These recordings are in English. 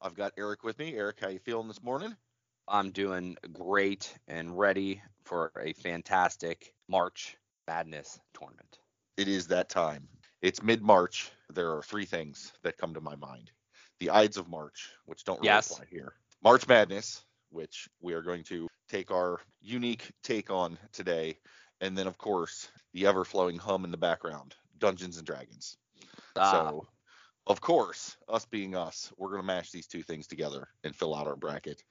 I've got Eric with me. Eric, how you feeling this morning? I'm doing great and ready for a fantastic March Madness tournament. It is that time. It's mid-March. There are three things that come to my mind. The Ides of March, which don't really Yes. apply here. March Madness, which we are going to take our unique take on today. And then, of course, the ever-flowing hum in the background, Dungeons and Dragons. Ah, So, of course, us being us, we're going to mash these two things together and fill out our bracket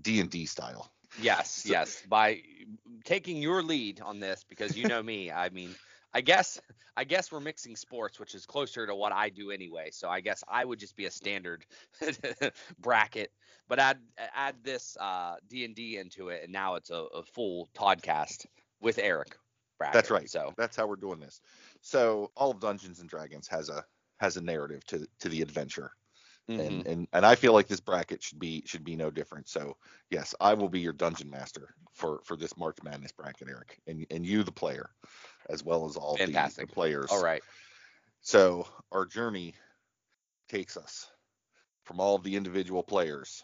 D&D style. yes, so- yes. By taking your lead on this, because you know me, I mean, I guess, I guess we're mixing sports, which is closer to what I do anyway. So I guess I would just be a standard bracket, but add add this uh, D and D into it, and now it's a, a full podcast with Eric. Bracket. That's right. So That's how we're doing this. So, all of Dungeons and Dragons has a has a narrative to to the adventure. mhm. and and and I feel like this bracket should be should be no different. So yes, I will be your dungeon master for for this March Madness bracket, Eric, and and you the player, as well as all the- the, Fantastic. players. all right. So our journey takes us from all of the individual players,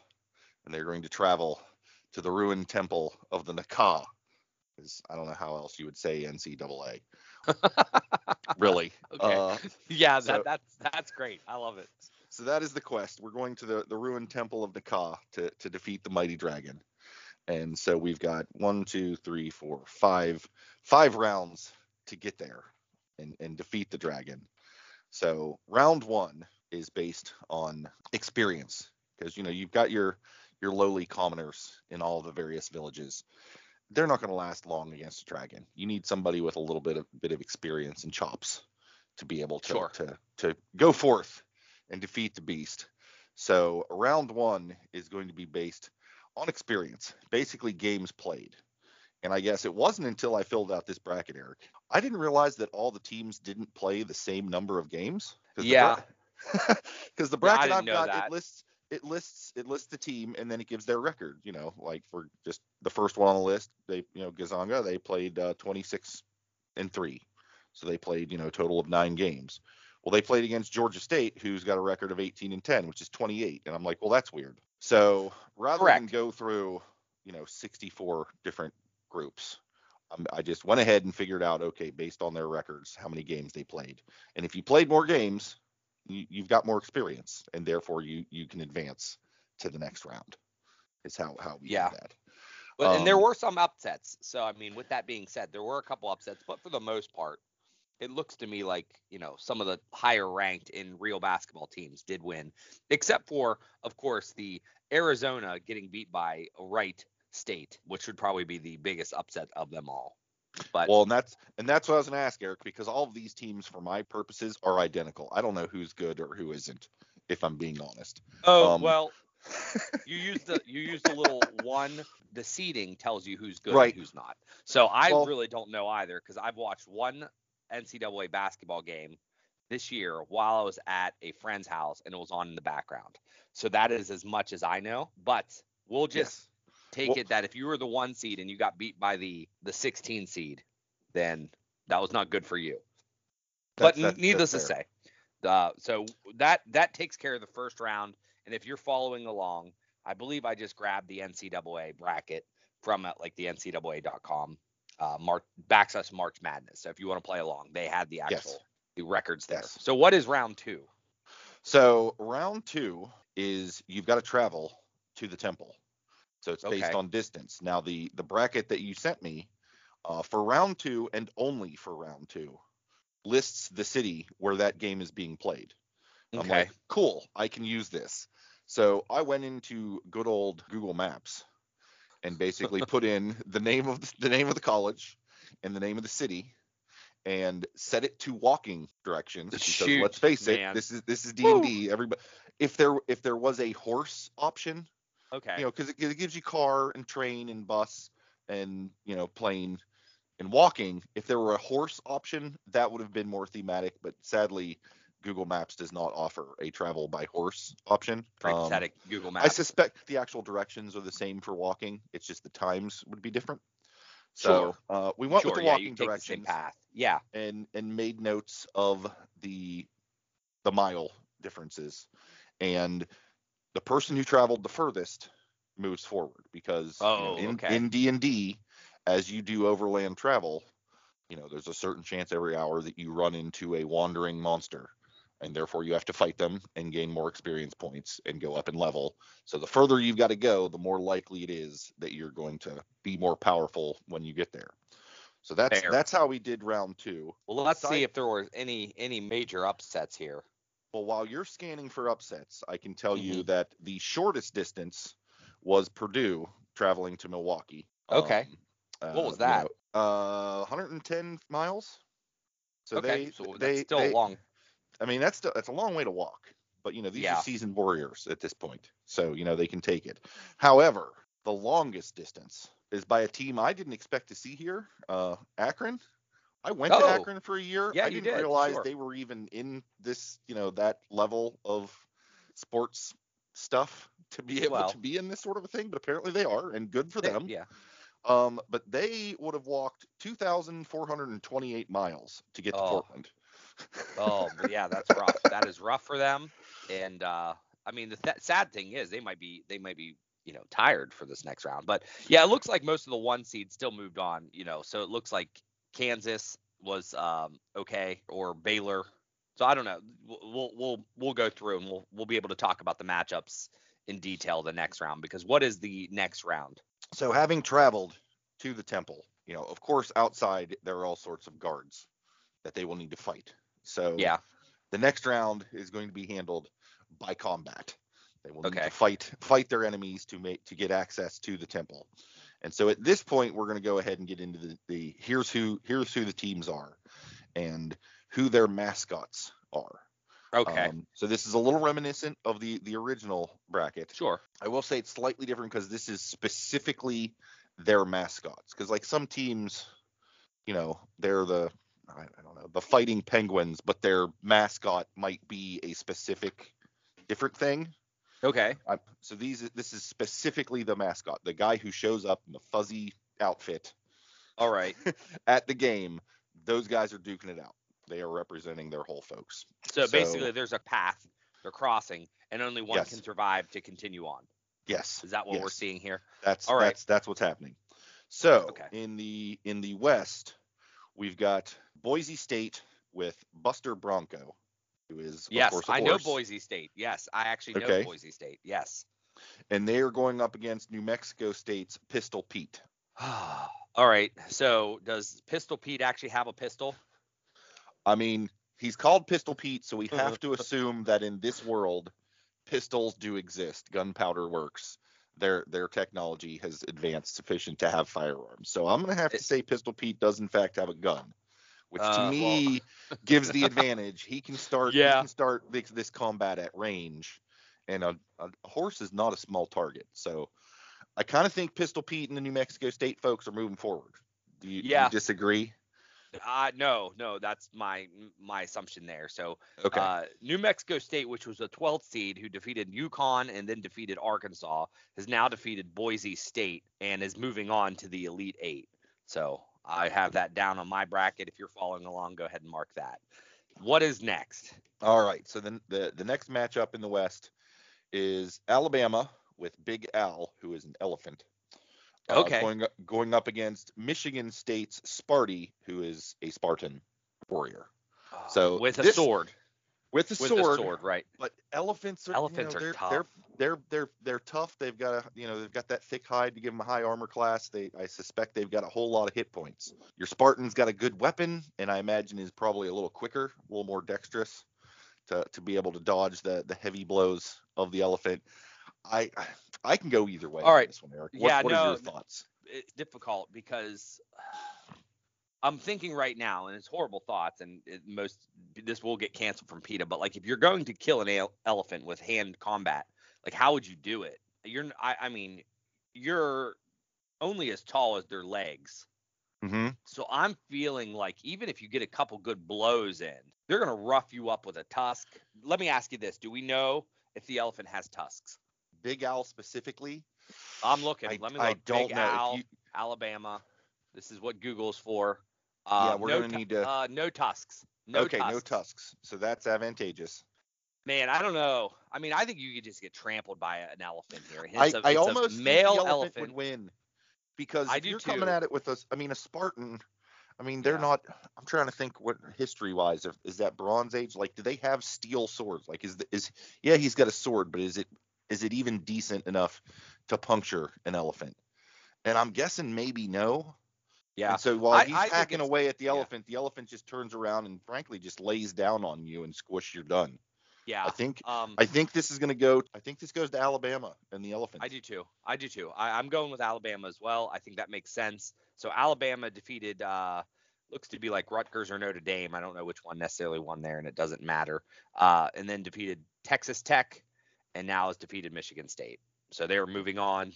and they're going to travel to the ruined temple of the Naka. Is I don't know how else you would say NCAA. really. Okay. Uh, Yeah, So- that, that's that's great. I love it. So that is the quest. We're going to the, the ruined temple of Naka to, to defeat the mighty dragon. And so we've got one, two, three, four, five, five rounds to get there and, and defeat the dragon. So round one is based on experience because you know you've got your your lowly commoners in all the various villages. They're not going to last long against a dragon. You need somebody with a little bit of bit of experience and chops to be able to Sure. to to go forth and defeat the beast. So round one is going to be based on experience, basically games played. And I guess it wasn't until I filled out this bracket, Eric, I didn't realize that all the teams didn't play the same number of games. Yeah. Because the Yeah, bracket didn't I've got that. it lists it lists it lists the team and then it gives their record. You know, like for just the first one on the list, they you know Gonzaga they played uh, 26 and three, so they played you know a total of nine games. Well, they played against Georgia State, who's got a record of 18 and 10, which is 28. And I'm like, well, that's weird. So rather than go through, you know, 64 different groups, um, I just went ahead and figured out, okay, based on their records, how many games they played. And if you played more games, you, you've got more experience, and therefore you you can advance to the next round. Is how how we Yeah. do that. But, and there Um, were some upsets. So I mean, with that being said, there were a couple upsets, but for the most part, it looks to me like you know some of the higher ranked in real basketball teams did win, except for of course the Arizona getting beat by Wright State, which would probably be the biggest upset of them all. But Well, and that's and that's what I was going to ask Eric because all of these teams, for my purposes, are identical. I don't know who's good or who isn't, if I'm being honest. oh um, well, you use the you use the little one. The seeding tells you who's good Right. and who's not. So I Well- really don't know either because I've watched one NCAA basketball game this year while I was at a friend's house and it was on in the background. So that is as much as I know. But we'll just Yes. Take Well- it that if you were the one seed and you got beat by the the 16 seed, then that was not good for you. But needless to say, uh, so that that takes care of the first round. And if you're following along, I believe I just grabbed the NCAA bracket from uh, like the NCAA.com uh, March backslash March Madness. So if you want to play along, they had the Yes. actual the records there. Yes. So what is round two? So round two is you've got to travel to the temple. So it's based Okay. on distance. Now the the bracket that you sent me uh, for round two and only for round two lists the city where that game is being played. I'm Okay. like, cool, I can use this. So I went into good old Google Maps and basically put in the name of the, the name of the college and the name of the city and set it to walking directions because Shoot, let's face it, this is this is D&D. Everybody if there if there was a horse option, Okay. You know, because it, it gives you car and train and bus and you know plane and walking. If there were a horse option, that would have been more thematic. But sadly, Google Maps does not offer a travel by horse option. Um, Google I suspect the actual directions are the same for walking. It's just the times would be different. So uh, we went sure, with the walking you take the same directions path. Yeah. and and made notes of the the mile differences, and the person who traveled the furthest moves forward because you know, Oh, in okay. in D and D, as you do overland travel, you know there's a certain chance every hour that you run into a wandering monster, and therefore you have to fight them and gain more experience points and go up in level. So the further you've got to go, the more likely it is that you're going to be more powerful when you get there. So that's Fair. that's how we did round two. Well, let's Side- see if there were any any major upsets here. Well, while you're scanning for upsets, I can tell you Mm-hmm. that the shortest distance was Purdue traveling to Milwaukee. Okay. Um, What was you that? know, uh, 110 miles. So okay. they, so that's they, still they- long. I mean, that's still, that's a long way to walk. But you know, these Yeah. are seasoned warriors at this point, so you know they can take it. However, the longest distance is by a team I didn't expect to see here, uh, Akron. I went Oh. to Akron for a year. Yeah, I didn't did, realize sure. they were even in this, you know, that level of sports stuff to be able Well. to be in this sort of a thing. But apparently they are, and good for They- them. Yeah. Um, but they would have walked 2,428 miles to get to Oh. Portland. Oh, yeah, that's rough. that is rough for them. And uh, I mean, the th- sad thing is they might be they might be you know tired for this next round. But yeah, it looks like most of the one seeds still moved on. You know, so it looks like Kansas was um, okay or Baylor. So I don't know. We'll we'll we'll, go through and we'll we'll be able to talk about the matchups in detail the next round because what is the next round? So having traveled to the temple, you know, of course, outside there are all sorts of guards that they will need to fight. So Yeah. the next round is going to be handled by combat. They will need to fight fight their enemies to make to get access to the temple. And so at this point, we're going to go ahead and get into the, the here's who here's who the teams are, and who their mascots are. Okay. Um, so this is a little reminiscent of the the original bracket. sure. I will say it's slightly different because this is specifically their mascots. Because like some teams, you know, they're the I I don't know the Fighting Penguins, but their mascot might be a specific different thing. Okay. I, so these this is specifically the mascot, the guy who shows up in the fuzzy outfit All right. at the game. Those guys are duking it out. They are representing their whole folks. So, So- basically, there's a path they're crossing, and only one Yes. can survive to continue on. Yes. Is that what we're seeing here? That's All right. that's that's what's happening. So Okay. in the in the West, we've got Boise State with Buster Bronco, who is of yes, course I know Boise State. Yes, I actually know Okay. Boise State. Yes. and they are going up against New Mexico State's Pistol Pete. All right. So, does Pistol Pete actually have a pistol? I mean, he's called Pistol Pete, so we have to assume that in this world, pistols do exist. Gunpowder works. Their their technology has advanced sufficient to have firearms. So I'm gonna have to say Pistol Pete does in fact have a gun, which to Uh, me gives the advantage. He can start he can start this, this combat at range, and a, a horse is not a small target. So I kind of think Pistol Pete and the New Mexico State folks are moving forward. Do you, do Yeah. you disagree? Uh, no, no, that's my my assumption there. So, Okay. uh, New Mexico State, which was a 12th seed who defeated UConn and then defeated Arkansas, has now defeated Boise State and is moving on to the Elite Eight. So I have that down on my bracket. If you're following along, go ahead and mark that. What is next? All right. So then the the next matchup in the West is Alabama with Big Al, who is an elephant. uh, Okay. Going up, going up against Michigan State's Sparty, who is a Spartan warrior So with a this- sword, with the with sword. a sword, right? But elephants are Elephants you know, are they're, tough. They're they're they're they're tough. They've got a you know they've got that thick hide to give them a high armor class. They I suspect they've got a whole lot of hit points. Your Spartan's got a good weapon, and I imagine is probably a little quicker, a little more dexterous to to be able to dodge the the heavy blows of the elephant. I I can go either way. All on this one, Eric. What, Yeah, what no, your thoughts? it's difficult because I'm thinking right now, and it's horrible thoughts, and it, most this will get canceled from PETA. But like, if you're going to kill an ele- elephant with hand combat, like, how would you do it? you're I, I mean, you're only as tall as their legs. Mm-hmm. So I'm feeling like even if you get a couple good blows in, they're gonna rough you up with a tusk. Let me ask you this: Do we know if the elephant has tusks? Big Al specifically. I'm looking. I, Let me look. I don't Big know. If Al, you- Alabama. This is what Google's for. Yeah, Uh, we're no gonna need to- Uh, no tusks. No okay, tusks. no tusks. So that's advantageous. Man, I don't know. I mean, I think you could just get trampled by an elephant here. It's I, a- I it's a almost think male elephant, elephant. would win because I if you're coming at it with a, I mean, a Spartan. I mean, they're Yeah. not. I'm trying to think what history wise, if is that Bronze Age? Like, do they have steel swords? Like, is the, is yeah, he's got a sword, but is it is it even decent enough to puncture an elephant? And I'm guessing maybe no. Yeah. And so while I- he's I hacking away at the yeah. elephant, the elephant just turns around and frankly just lays down on you and squish you're done. Yeah. I think um, I think this is going to go. I think this goes to Alabama and the elephant. I do too. I do too. I, I'm going with Alabama as well. I think that makes sense. So Alabama defeated uh looks to be like Rutgers or Notre Dame. I don't know which one necessarily won there, and it doesn't matter. Uh, and then defeated Texas Tech, and now has defeated Michigan State. So they are moving on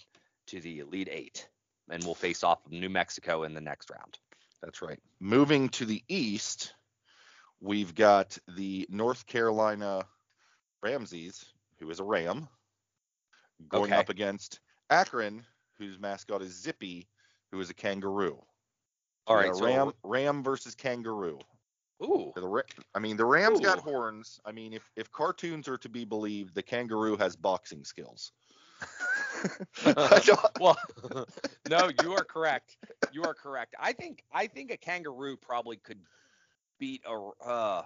to the Elite Eight, and will face off of New Mexico in the next round. That's right. Moving to the east, we've got the North Carolina Rameses, who is a ram, going Okay. up against Akron, whose mascot is Zippy, who is a kangaroo. All right, so ram ram versus kangaroo. ooh, The I mean, the ram's got horns. I mean, if if cartoons are to be believed, the kangaroo has boxing skills. I well, no, you are correct. You are correct. I think I think a kangaroo probably could beat a. Uh,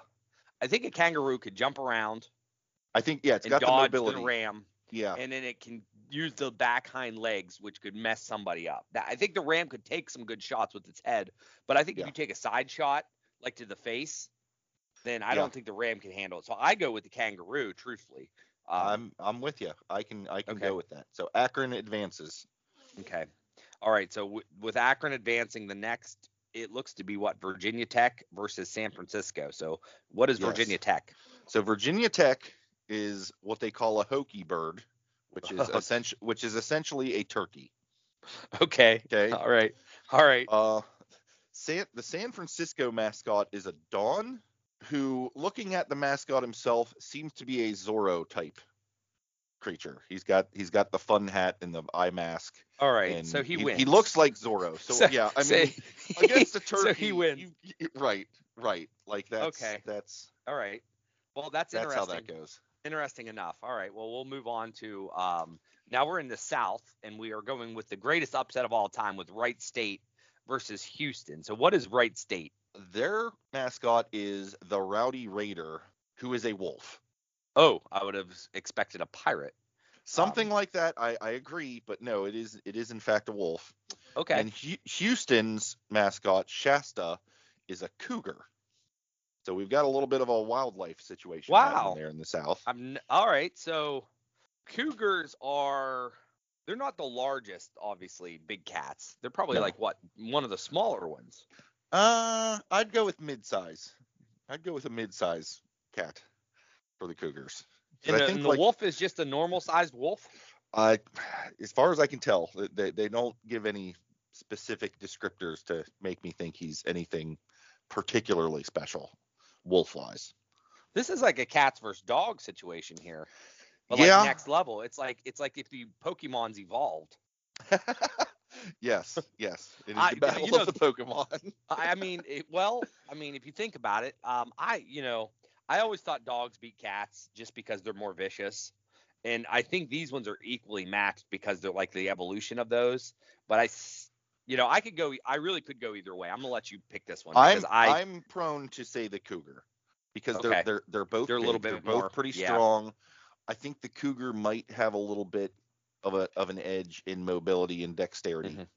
I think a kangaroo could jump around I think yeah, it's got the dodge mobility. the ram, yeah, and then it can use the back hind legs, which could mess somebody up. That, I think the ram could take some good shots with its head, but I think Yeah. if you take a side shot like to the face, then I Yeah. don't think the ram can handle it. So I go with the kangaroo, truthfully. Um, I'm I'm with you. I can I can okay. go with that. So Akron advances. Okay. All right. So w- with Akron advancing, the next it looks to be what Virginia Tech versus San Francisco. So what is Yes. Virginia Tech? So Virginia Tech is what they call a hokey bird, which is essentially which is essentially a turkey. Okay. Okay. All right. All right. Uh, San, the San Francisco mascot is a Don, who, looking at the mascot himself, seems to be a Zorro type creature. He's got he's got the fun hat and the eye mask. All right. so he, he wins. He looks like Zorro. So, So- yeah, I so- mean, against the turkey, so he wins. you- you- right, right. Like that's Okay. that's All right. Well, that's, interesting. that's how that goes. Interesting enough. All right. Well, we'll move on to um, now we're in the South, and we are going with the greatest upset of all time with Wright State versus Houston. So what is Wright State? Their mascot is the Rowdy Raider, who is a wolf. Oh, I would have expected a pirate. Something um, like that. I, I agree, but no, it is it is in fact a wolf. Okay. And Hu- Houston's mascot Shasta is a cougar. So we've got a little bit of a wildlife situation Wow. there in the south. I'm n- all right. So cougars are they're not the largest, obviously, big cats. They're probably No. like what one of the smaller ones. Uh, I'd go with mid-size. I'd go with a mid-size cat for the Cougars. And, I the, think and the like wolf is just a normal sized wolf. I, as far as I can tell, they they don't give any specific descriptors to make me think he's anything particularly special, wolf-wise. This is like a cats versus dog situation here. But Yeah. like next level. It's like it's like if the Pokemon's evolved. yes, yes. It is I- the battle you know- of the Pokemon. I I mean, it, well, I mean, if you think about it, um, I, you know, I always thought dogs beat cats just because they're more vicious, and I think these ones are equally matched because they're like the evolution of those. But I, you know, I could go, I really could go either way. I'm gonna let you pick this one I'm because I, I'm prone to say the cougar because Okay. they're they're they're both They're a little bit they're both more- pretty yeah. strong. I think the cougar might have a little bit of a of an edge in mobility and dexterity. Mhm.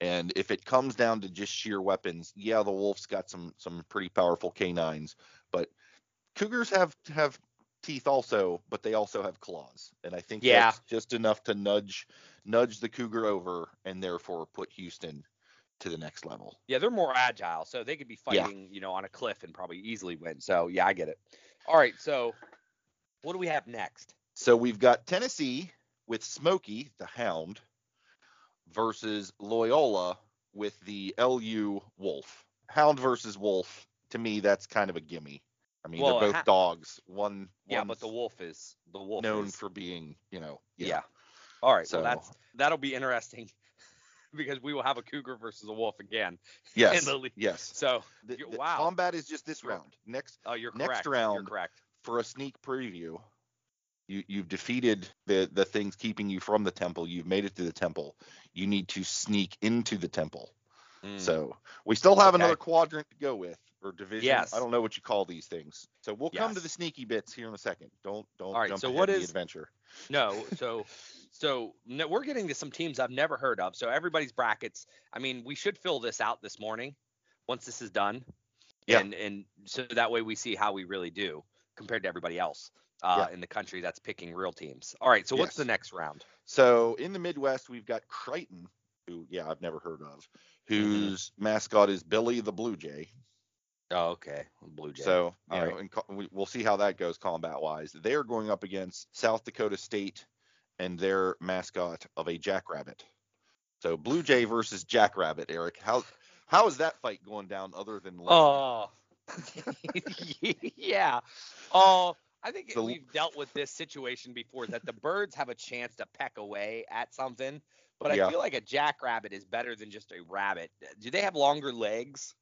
And if it comes down to just sheer weapons, yeah, the wolf's got some some pretty powerful canines, but cougars have have teeth also, but they also have claws. And I think Yeah. that's just enough to nudge nudge the cougar over and therefore put Houston to the next level. yeah, they're more agile, so they could be Yeah. fighting, you know, on a cliff and probably easily win. So yeah, I get it. All right, so what do we have next? So we've got Tennessee, with Smoky, the Hound, versus Loyola with the LU Wolf. Hound versus Wolf, to me, that's kind of a gimme. I mean, Well, they're both ha- dogs. One, Yeah, but the wolf is the wolf known is, for being, you know, yeah. yeah. All right, So well that's that'll be interesting because we will have a cougar versus a wolf again. yes, the league. yes. So, The, the wow. combat is just this round. Next oh, you're Next correct. You're round. correct. for a sneak preview, you you've defeated the the things keeping you from the temple. You've made it to the temple. You need to sneak into the temple. Mm. So we still have Okay. another quadrant to go with or division. Yes. I don't know what you call these things. So we'll come to the sneaky bits here in a second. Don't don't All right, jump so what the adventure. No, so so no, we're getting to some teams I've never heard of. So everybody's brackets. I mean, we should fill this out this morning once this is done. Yeah. And and so that way we see how we really do compared to everybody else uh, Yeah. in the country that's picking real teams. All right, so what's Yes. the next round? So in the Midwest, we've got Creighton, who yeah I've never heard of, Mm-hmm. whose mascot is Billy the Blue Jay. Oh, okay, Blue Jay. So you All know, right. and co- we, we'll see how that goes combat wise. They are going up against South Dakota State and their mascot of a jackrabbit. So Blue Jay versus Jackrabbit, Eric. How how is that fight going down other than? Oh, yeah. Oh, I think The- we've dealt with this situation before that the birds have a chance to peck away at something, but I Yeah. feel like a jackrabbit is better than just a rabbit. Do they have longer legs?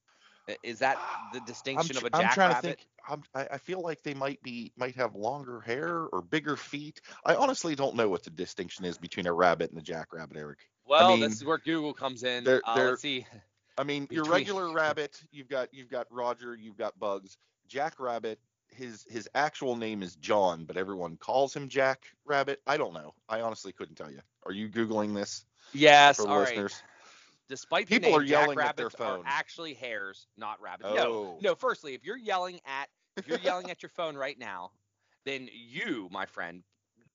Is that the I'm, distinction tr- of a I'm trying to think. I'm, I, I feel like they might be might have longer hair or bigger feet. I honestly don't know what the distinction is between a rabbit and a jackrabbit, Eric. Well, mean, this is where Google comes in. they're- Uh, they're- let's see. I mean, your regular rabbit, you've got you've got Roger, you've got Bugs. Jack Rabbit, his his actual name is John, but everyone calls him Jack Rabbit. I don't know. I honestly couldn't tell you. Are you googling this Yes, for all right. listeners? Despite the People name, are yelling at their jackrabbits are phone. actually hares, not rabbits. Oh. No, no. Firstly, if you're yelling at if you're yelling at your phone right now, then you, my friend,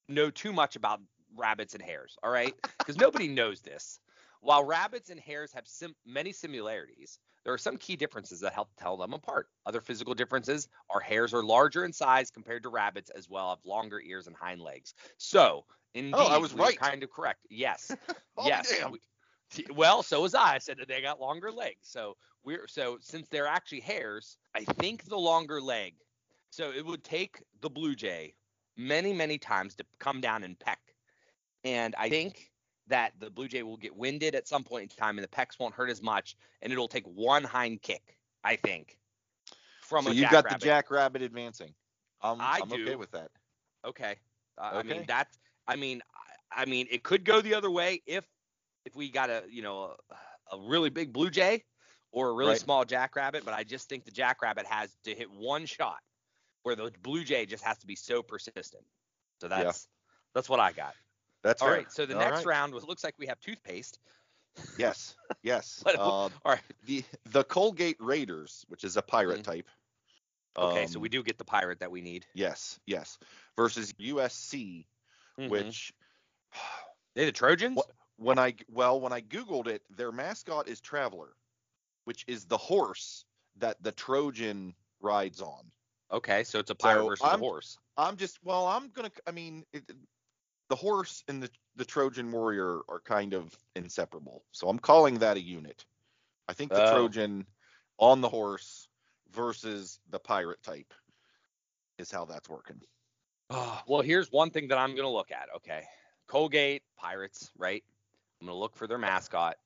know too much about rabbits and hares. All right, because nobody knows this. While rabbits and hares have sim- many similarities, there are some key differences that help tell them apart. Other physical differences are hares are larger in size compared to rabbits, as well have longer ears and hind legs. So, indeed, Oh, I was we right. kind of correct. Yes, Oh, yes. we- Well, so was I. I said that they got longer legs. So we're so since they're actually hares, I think the longer leg. So it would take the blue jay many, many times to come down and peck. And I think that the blue jay will get winded at some point in time and the pecks won't hurt as much and it'll take one hind kick, I think. From So a you've got the jackrabbit. Advancing. I'm, I I'm okay with that. Okay. Uh, I mean Okay. that's I mean I, mean it could go the other way if if we got a you know a, a really big blue jay or a really Right. small jackrabbit, but I just think the jackrabbit has to hit one shot where the blue jay just has to be so persistent. So Yeah. that's that's what I got. That's All fair. right. So the All next right. round was looks like we have toothpaste. Yes. Yes. But- uh, All right. the the Colgate Raiders, which is a pirate Mhm. type. Okay, so um, we do get the pirate that we need. Yes. Yes. Versus USC, Mhm. which they the Trojans? When I well when I googled it, their mascot is Traveler, which is the horse that the Trojan rides on. Okay, so it's a pirate So versus I'm- a horse. I'm just well, I'm gonna. I mean, it, the horse and the the Trojan warrior are kind of inseparable, so I'm calling that a unit. I think the Oh. Trojan on the horse versus the pirate type is how that's working. Oh, well, here's one thing that I'm gonna look at. Okay, Colgate Pirates, right? I'm gonna look for their mascot,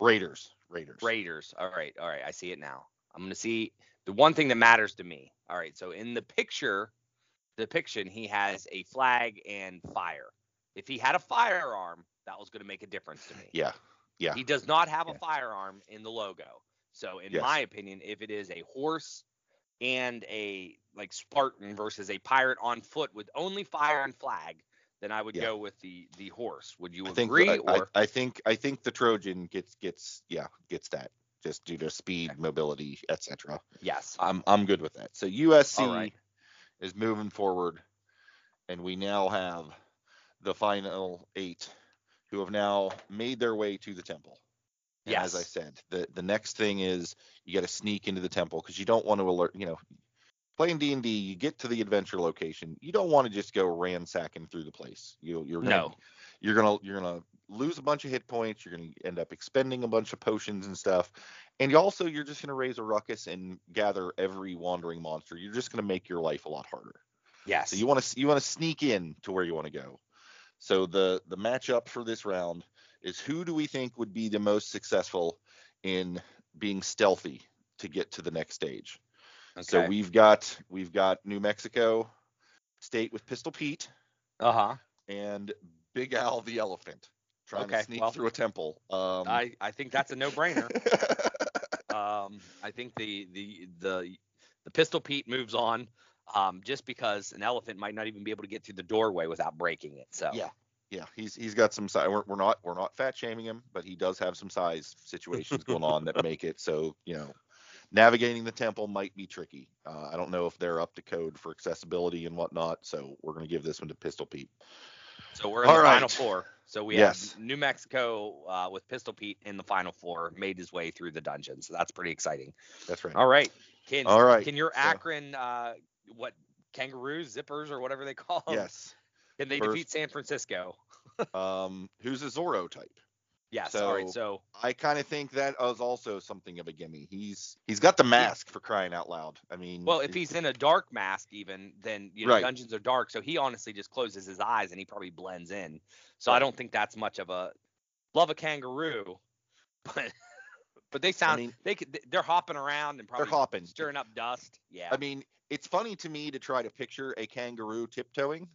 Raiders, Raiders. Raiders. All right, all right, I see it now. I'm gonna see the one thing that matters to me. All right, so in the picture, depiction, he has a flag and fire. If he had a firearm, that was gonna make a difference to me. Yeah, yeah. He does not have Yeah. a firearm in the logo. So in Yes. my opinion, if it is a horse and a like Spartan versus a pirate on foot with only fire and flag, then I would Yeah. go with the the horse. Would you I think agree? I, I- or I think I think the Trojan gets gets yeah gets that just due to speed, mobility, etc. yes. I'm I'm good with that. So USC right. is moving forward, and we now have the final eight who have now made their way to the temple. And as I said, the the next thing is you got to sneak into the temple because you don't want to alert. You know, playing D and D, you get to the adventure location. You don't want to just go ransacking through the place. You you're gonna, No. you're gonna you're gonna lose a bunch of hit points. You're gonna end up expending a bunch of potions and stuff. And you also you're just gonna raise a ruckus and gather every wandering monster. You're just gonna make your life a lot harder. Yes. So you want to you want to sneak in to where you want to go. So the the matchup for this round is who do we think would be the most successful in being stealthy to get to the next stage? Okay. So we've got we've got New Mexico State with Pistol Pete Uh huh. and Big Al the Elephant trying Okay, to sneak well, through a temple. Um, I I think that's a no-brainer. um, I think the the the the pistol Pete moves on, um, just because an elephant might not even be able to get through the doorway without breaking it. So Yeah. yeah, he's he's got some size. We're, we're not we're not fat shaming him, but he does have some size situations going on that make it so you know navigating the temple might be tricky. Uh, I don't know if they're up to code for accessibility and whatnot, so we're gonna give this one to Pistol Pete. so we're in All the right. final four. So we Yes. have New Mexico uh, with Pistol Pete in the final four, made his way through the dungeon. So that's pretty exciting. That's right. All right. Can All right, can your so- Akron uh, what kangaroos, zippers, or whatever they call them? Yes. Can they First- defeat San Francisco? Um, who's a Zorro type? Yes. all right. So- So I kind of think that is also something of a gimme. He's he's got the mask for crying out loud. I mean, Well, if he's in a dark mask, even then, you know, Right. dungeons are dark, so he honestly just closes his eyes and he probably blends in. So I don't think that's much of a love a kangaroo, but but they sound mean- they could they're hopping around and probably they're hopping. stirring up dust. Yeah. I mean, it's funny to me to try to picture a kangaroo tiptoeing,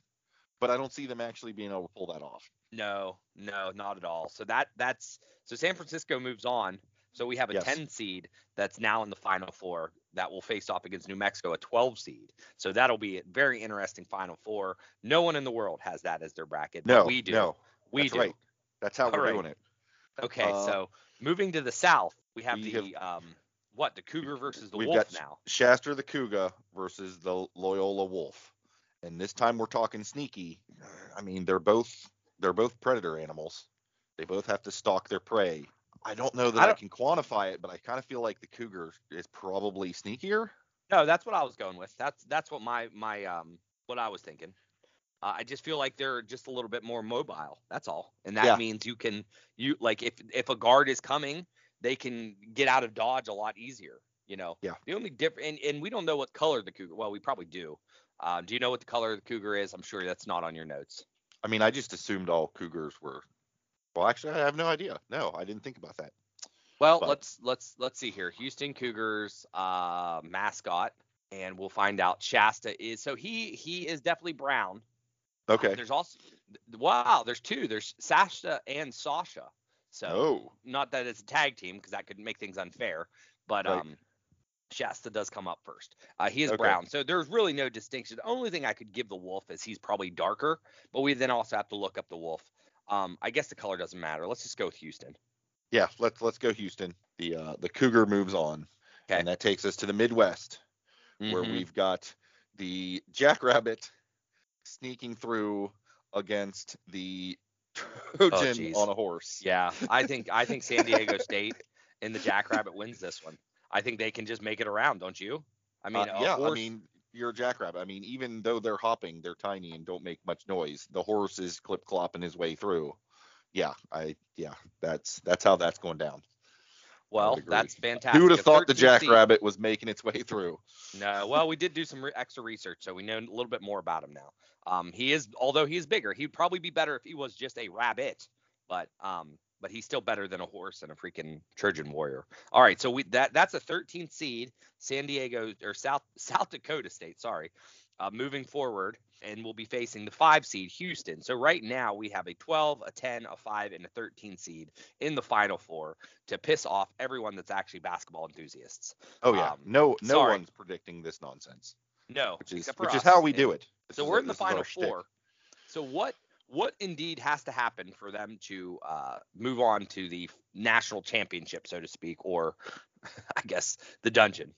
but I don't see them actually being able to pull that off. no, no, not at all. So that that's so San Francisco moves on. So we have a Yes. 10 seed that's now in the final four that will face off against New Mexico, a 12 seed. So that'll be a very interesting final four. No one in the world has that as their bracket. but No, we do. no, we that's do. right. That's how All we're right. doing it. Okay, Uh, so moving to the south, we have we the um what the cougar versus the we've wolf got- now. Shasta the Cougar versus the Loyola Wolf, and this time we're talking sneaky. I mean, they're both they're both predator animals. They both have to stalk their prey. I don't know that I I, can quantify it, but I kind of feel like the cougar is probably sneakier. No, that's what I was going with. That's that's what my my um what I was thinking. Uh, I just feel like they're just a little bit more mobile. That's all, and that Yeah. means you can you like if if a guard is coming, they can get out of dodge a lot easier. You know. Yeah. The only different and, and we don't know what color the cougar. Well, we probably do. Uh, do you know what the color of the cougar is? I'm sure that's not on your notes. I mean, I just assumed all cougars were. Well, actually, I have no idea. No, I didn't think about that. Well, But- let's let's let's see here. Houston Cougars uh, mascot, and we'll find out. Shasta is so he he is definitely brown. Okay. There's also wow. There's two. There's Sasha and Sasha. So Oh, not that it's a tag team because that could make things unfair, but Right. um, Shasta does come up first. Uh, he is Okay. brown, so there's really no distinction. The only thing I could give the wolf is he's probably darker, but we then also have to look up the wolf. Um, I guess the color doesn't matter. Let's just go with Houston. yeah. Let's let's go Houston. The uh, the cougar moves on, Okay. and that takes us to the Midwest. where Mhm. we've got the Jackrabbit sneaking through against the Trojan jeez. on a horse. Yeah, I think I think San Diego State and the Jackrabbit wins this one. I think they can just make it around, don't you? I mean, Uh, yeah, horse- I mean, you're a jackrabbit. I mean, even though they're hopping, they're tiny and don't make much noise. The horse is clip clopping his way through. Yeah, I yeah, that's that's how that's going down. Well, that's fantastic. Who would have A thought the 13 seed. jackrabbit was making its way through? No, well, we did do some re- extra research, so we know a little bit more about him now. Um, he is, although he is bigger, he'd probably be better if he was just a rabbit, but um, but he's still better than a horse and a freaking Trojan warrior. All right, so we that that's a 13th seed, San Diego or South South Dakota State, sorry, uh, moving forward, and we'll be facing the five seed Houston. So right now we have a 12, a 10, a five, and a 13 seed in the final four to piss off everyone that's actually basketball enthusiasts. Oh yeah, Um, no no sorry. one's predicting this nonsense, No, which is which is how we And- do it. This so we're our- in the final shtick. four. So what what indeed has to happen for them to uh, move on to the national championship, so to speak, or I guess the dungeon,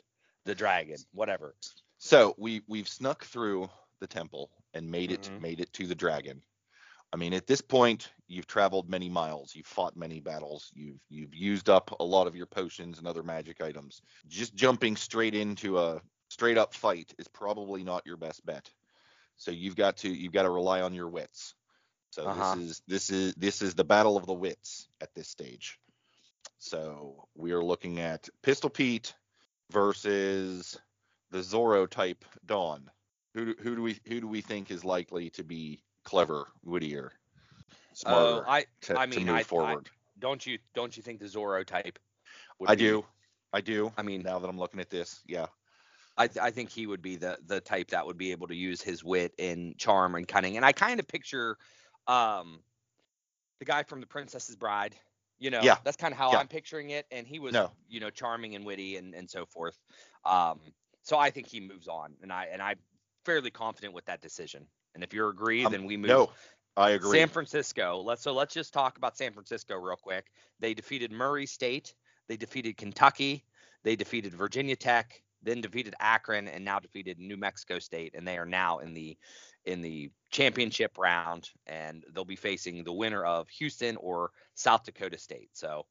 the dragon, whatever. So we we've snuck through the temple and made it Mhm. made it to the dragon. I mean, at this point, you've traveled many miles, you've fought many battles, you've you've used up a lot of your potions and other magic items. Just jumping straight into a straight up fight is probably not your best bet. So you've got to you've got to rely on your wits. So Uh-huh. this is this is this is the battle of the wits at this stage. So we are looking at Pistol Pete versus the Zorro type Don. Who do, who do we who do we think is likely to be clever, wittier, Oh, smarter I to, I to mean, move I- I- forward? don't you don't you think the Zorro type? would I be- do. I do. I mean, Now that I'm looking at this, yeah. I, th- I think he would be the the type that would be able to use his wit and charm and cunning. And I kind of picture um the guy from The Princess's Bride. You know, Yeah. that's kind of how Yeah. I'm picturing it. And he was, No. you know, charming and witty and, and so forth. Um, so I think he moves on, and I and I'm fairly confident with that decision. And if you agree, Um, then we move. No, I agree. San Francisco. Let's so let's just talk about San Francisco real quick. They defeated Murray State, they defeated Kentucky, they defeated Virginia Tech, then defeated Akron, and now defeated New Mexico State, and they are now in the in the championship round, and they'll be facing the winner of Houston or South Dakota State. So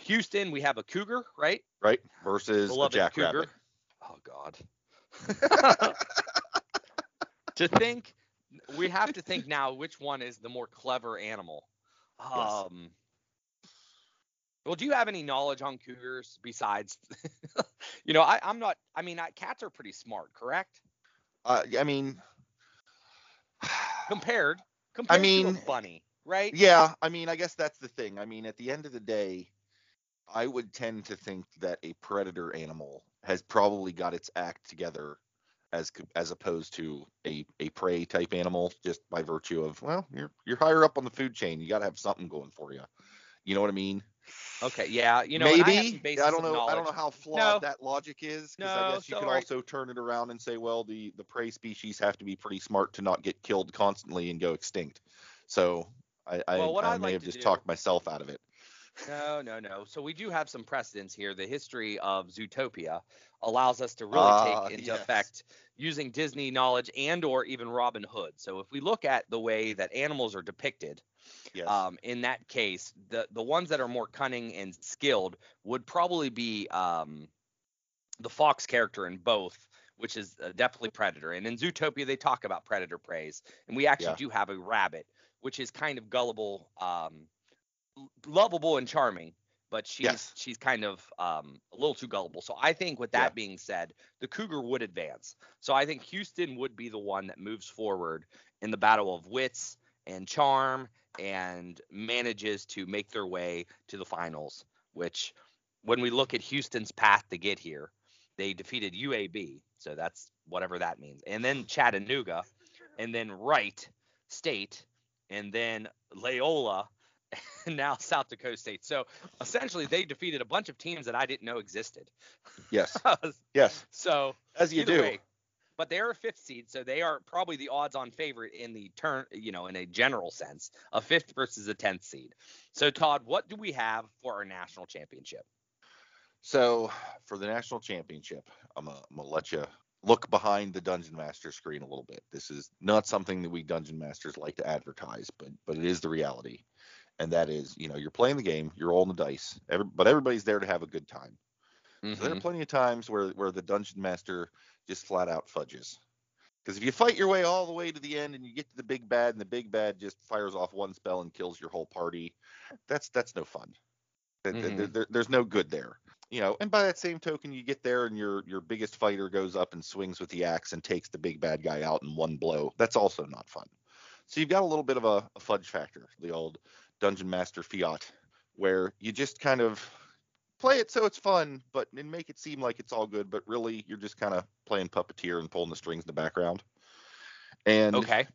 Houston, we have a Cougar, right? right? Versus a Beloved jackrabbit. Oh God. to think, we have to think now which one is the more clever animal. Yes. Um. Well, do you have any knowledge on cougars besides? you know, I, I'm not. I mean, I, cats are pretty smart, correct? Uh, I mean, Compared, compared to mean, a bunny, right? yeah. I mean, I guess that's the thing. I mean, at the end of the day, I would tend to think that a predator animal has probably got its act together as as opposed to a a prey type animal just by virtue of well, you're you're higher up on the food chain. You got to have something going for you. You know what I mean? Okay. Yeah. You know, and I Maybe I don't know. I don't know how flawed No. that logic is. 'cause No, I guess you so could also turn it around and say, well, the the prey species have to be pretty smart to not get killed constantly and go extinct. So I I, Well, I I'd may like have just do- talked myself out of it. No, no, no. So we do have some precedents here. The history of Zootopia allows us to really Ah, take into yes. effect using Disney knowledge and or even Robin Hood. So if we look at the way that animals are depicted, Yes. um, in that case, the the ones that are more cunning and skilled would probably be um, the fox character in both, which is uh, definitely predator. And in Zootopia, they talk about predator preys, and we actually Yeah. do have a rabbit, which is kind of gullible, um, lovable and charming. But she's Yes. she's kind of um, a little too gullible. So I think with that Yeah. being said, the cougar would advance. So I think Houston would be the one that moves forward in the battle of wits and charm and manages to make their way to the finals, which when we look at Houston's path to get here, they defeated UAB, so that's whatever that means. And then Chattanooga, and then Wright State, and then Loyola, and now South Dakota State. So essentially they defeated a bunch of teams that I didn't know existed. yes. Yes. so As you do. way, but they are a fifth seed, so they are probably the odds-on favorite in the turn, you know, in a general sense, a fifth versus a tenth seed. So Todd, what do we have for our national championship? So for the national championship, I'm gonna, I'm gonna let you look behind the Dungeon Master screen a little bit. This is not something that we Dungeon Masters like to advertise, but but it is the reality, and that is, you know, you're playing the game, you're rolling the dice, every, but everybody's there to have a good time. So there are Mhm. plenty of times where where the dungeon master just flat out fudges. Because if you fight your way all the way to the end and you get to the big bad and the big bad just fires off one spell and kills your whole party, that's that's no fun. There- there- there- there's no good there. You know, and by that same token, you get there and your your biggest fighter goes up and swings with the axe and takes the big bad guy out in one blow. That's also not fun. So you've got a little bit of a, a fudge factor, the old dungeon master fiat, where you just kind of play it so it's fun, but and make it seem like it's all good, but really you're just kind of playing puppeteer and pulling the strings in the background. And Okay.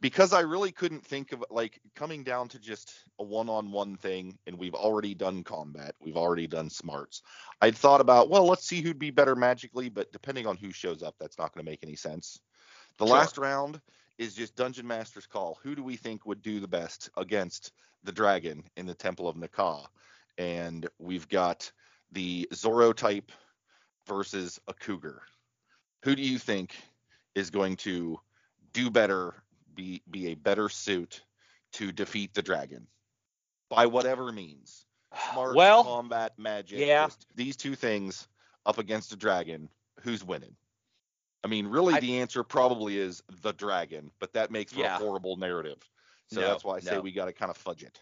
because I really couldn't think of like coming down to just a one-on-one thing, and we've already done combat, we've already done smarts. I'd thought about, well, let's see who'd be better magically, but depending on who shows up, that's not going to make any sense. The Sure. last round is just Dungeon Master's call. Who do we think would do the best against the dragon in the Temple of Nakah? And we've got the Zorro type versus a cougar. Who do you think is going to do better, be be a better suit to defeat the dragon by whatever means? Smart well, combat, magic. yeah. these two things up against a dragon, who's winning? I mean, really, I- the answer probably is the dragon, but that makes for Yeah. a horrible narrative. So No, that's why I say no. we got to kind of fudge it.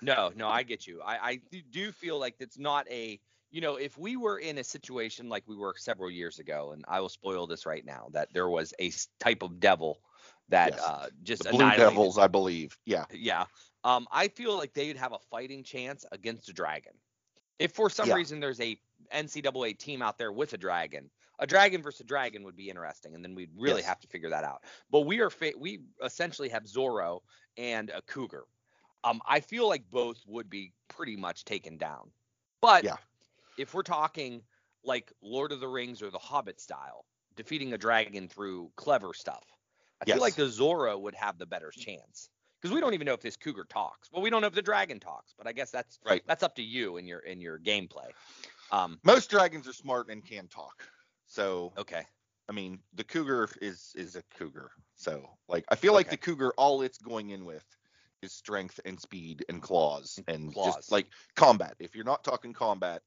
No, no, I get you. I, I do- do feel like it's not a, you know, if we were in a situation like we were several years ago, and I will spoil this right now, that there was a type of devil that Yes. uh, just The Blue Devils, I believe. Yeah. Yeah. Um, I feel like they'd have a fighting chance against a dragon. If for some Yeah. reason there's a NCAA team out there with a dragon, a dragon versus a dragon would be interesting, and then we'd really Yes. have to figure that out. But we are fa- we essentially have Zorro and a cougar. Um, I feel like both would be pretty much taken down. But Yeah. if we're talking like Lord of the Rings or the Hobbit style, defeating a dragon through clever stuff, I Yes. feel like the Zorro would have the better chance because we don't even know if this cougar talks. Well, we don't know if the dragon talks, but I guess that's Right. that's up to you in your in your gameplay. Um, Most dragons are smart and can talk. So okay, I mean, the cougar is is a cougar. So like, I feel like the cougar, all it's going in with is strength and speed and claws and Claws. just like combat. If you're not talking combat,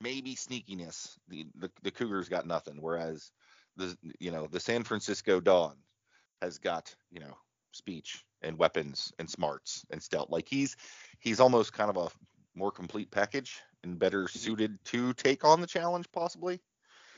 maybe sneakiness. The the, the cougar's got nothing. Whereas the you know the San Francisco Don has got you know speech and weapons and smarts and stealth. Like he's he's almost kind of a more complete package and better Mm-hmm. suited to take on the challenge possibly.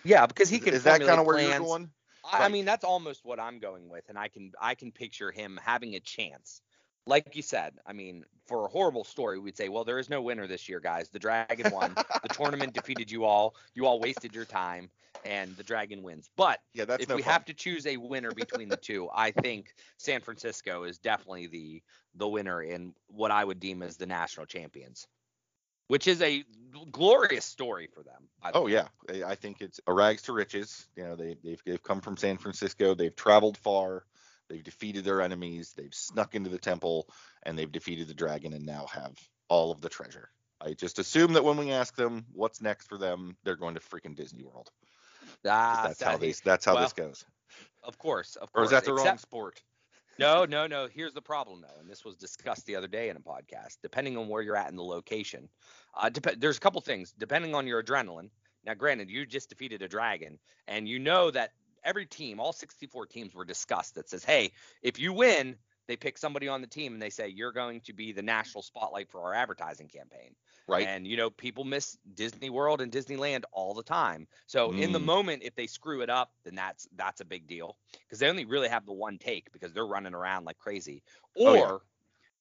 Yeah, because he can. is that kind of where plans. you're going? I, I mean, that's almost what I'm going with, and I can I can picture him having a chance. Like you said, I mean, for a horrible story, we'd say, well, there is no winner this year, guys. The dragon won. the tournament defeated you all. You all wasted your time, and the dragon wins. But Yeah, that's if no we fun. have to choose a winner between the two, I think San Francisco is definitely the the winner in what I would deem as the national champions, which is a glorious story for them. Oh yeah, I I think it's a rags to riches. You know, they they've they've come from San Francisco. They've traveled far. They've defeated their enemies. They've snuck into the temple and they've defeated the dragon and now have all of the treasure. I just assume that when we ask them what's next for them, they're going to freaking Disney World. Ah, That's how that- they that's how well, this goes. Of course, of course. Or is that the wrong sport? No, no, no. Here's the problem, though, and this was discussed the other day in a podcast. Depending on where you're at in the location, uh, dep- there's a couple things. Depending on your adrenaline. Now, granted, you just defeated a dragon, and you know that every team, all 64 teams, were discussed. That says, hey, if you win, they pick somebody on the team and they say you're going to be the national spotlight for our advertising campaign. Right. And you know, people miss Disney World and Disneyland all the time. So in the Mm. moment, if they screw it up, then that's that's a big deal because they only really have the one take because they're running around like crazy. Or Oh, yeah.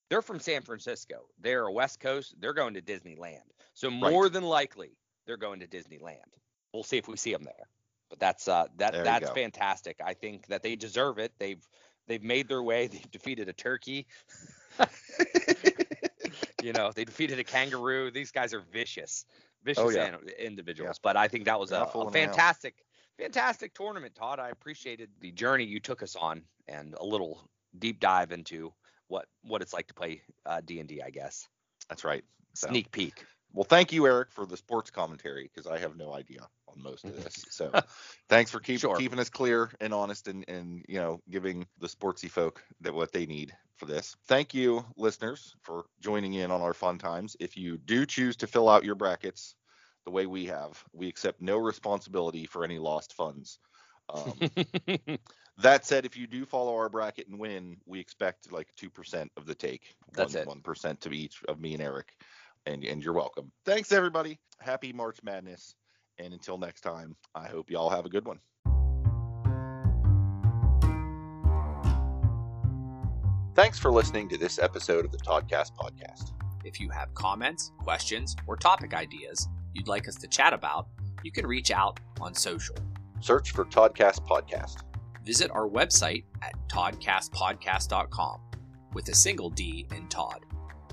they're from San Francisco. They're a West Coast. They're going to Disneyland. So more than likely, they're going to Disneyland. We'll see if we see them there. But that's uh that There that's fantastic. I think that they deserve it. They've they've made their way. They've defeated a turkey. you know, they defeated a kangaroo. These guys are vicious, vicious Oh, yeah. an- individuals. But I think that was a, a fantastic, fantastic tournament, Todd. I appreciated the journey you took us on and a little deep dive into what what it's like to play uh, D and D. I guess That's right. So, sneak peek. Well, thank you, Eric, for the sports commentary because I have no idea on most of this. So, thanks for keep, Sure. keeping us clear and honest, and and you know giving the sportsy folk that what they need for this. Thank you, listeners, for joining in on our fun times. If you do choose to fill out your brackets the way we have, we accept no responsibility for any lost funds. Um, that said, if you do follow our bracket and win, we expect like two percent of the take. That's one, it. One percent to each of me and Eric, and and you're welcome. Thanks everybody. Happy March Madness, and until next time, I hope y'all have a good one. Thanks for listening to this episode of the Toddcast podcast. If you have comments, questions, or topic ideas you'd like us to chat about, you can reach out on social. Search for Toddcast Podcast. Visit our website at toddcastpodcast.com with a single D in Todd.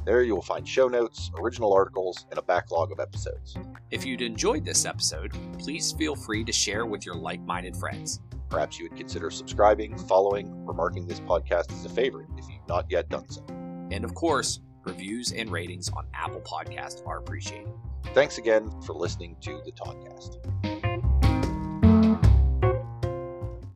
There you will find show notes, original articles, and a backlog of episodes. If you'd enjoyed this episode, please feel free to share with your like minded friends. Perhaps you would consider subscribing, following, or marking this podcast as a favorite if you've not yet done so. And of course, reviews and ratings on Apple Podcast are appreciated. Thanks again for listening to the Toddcast.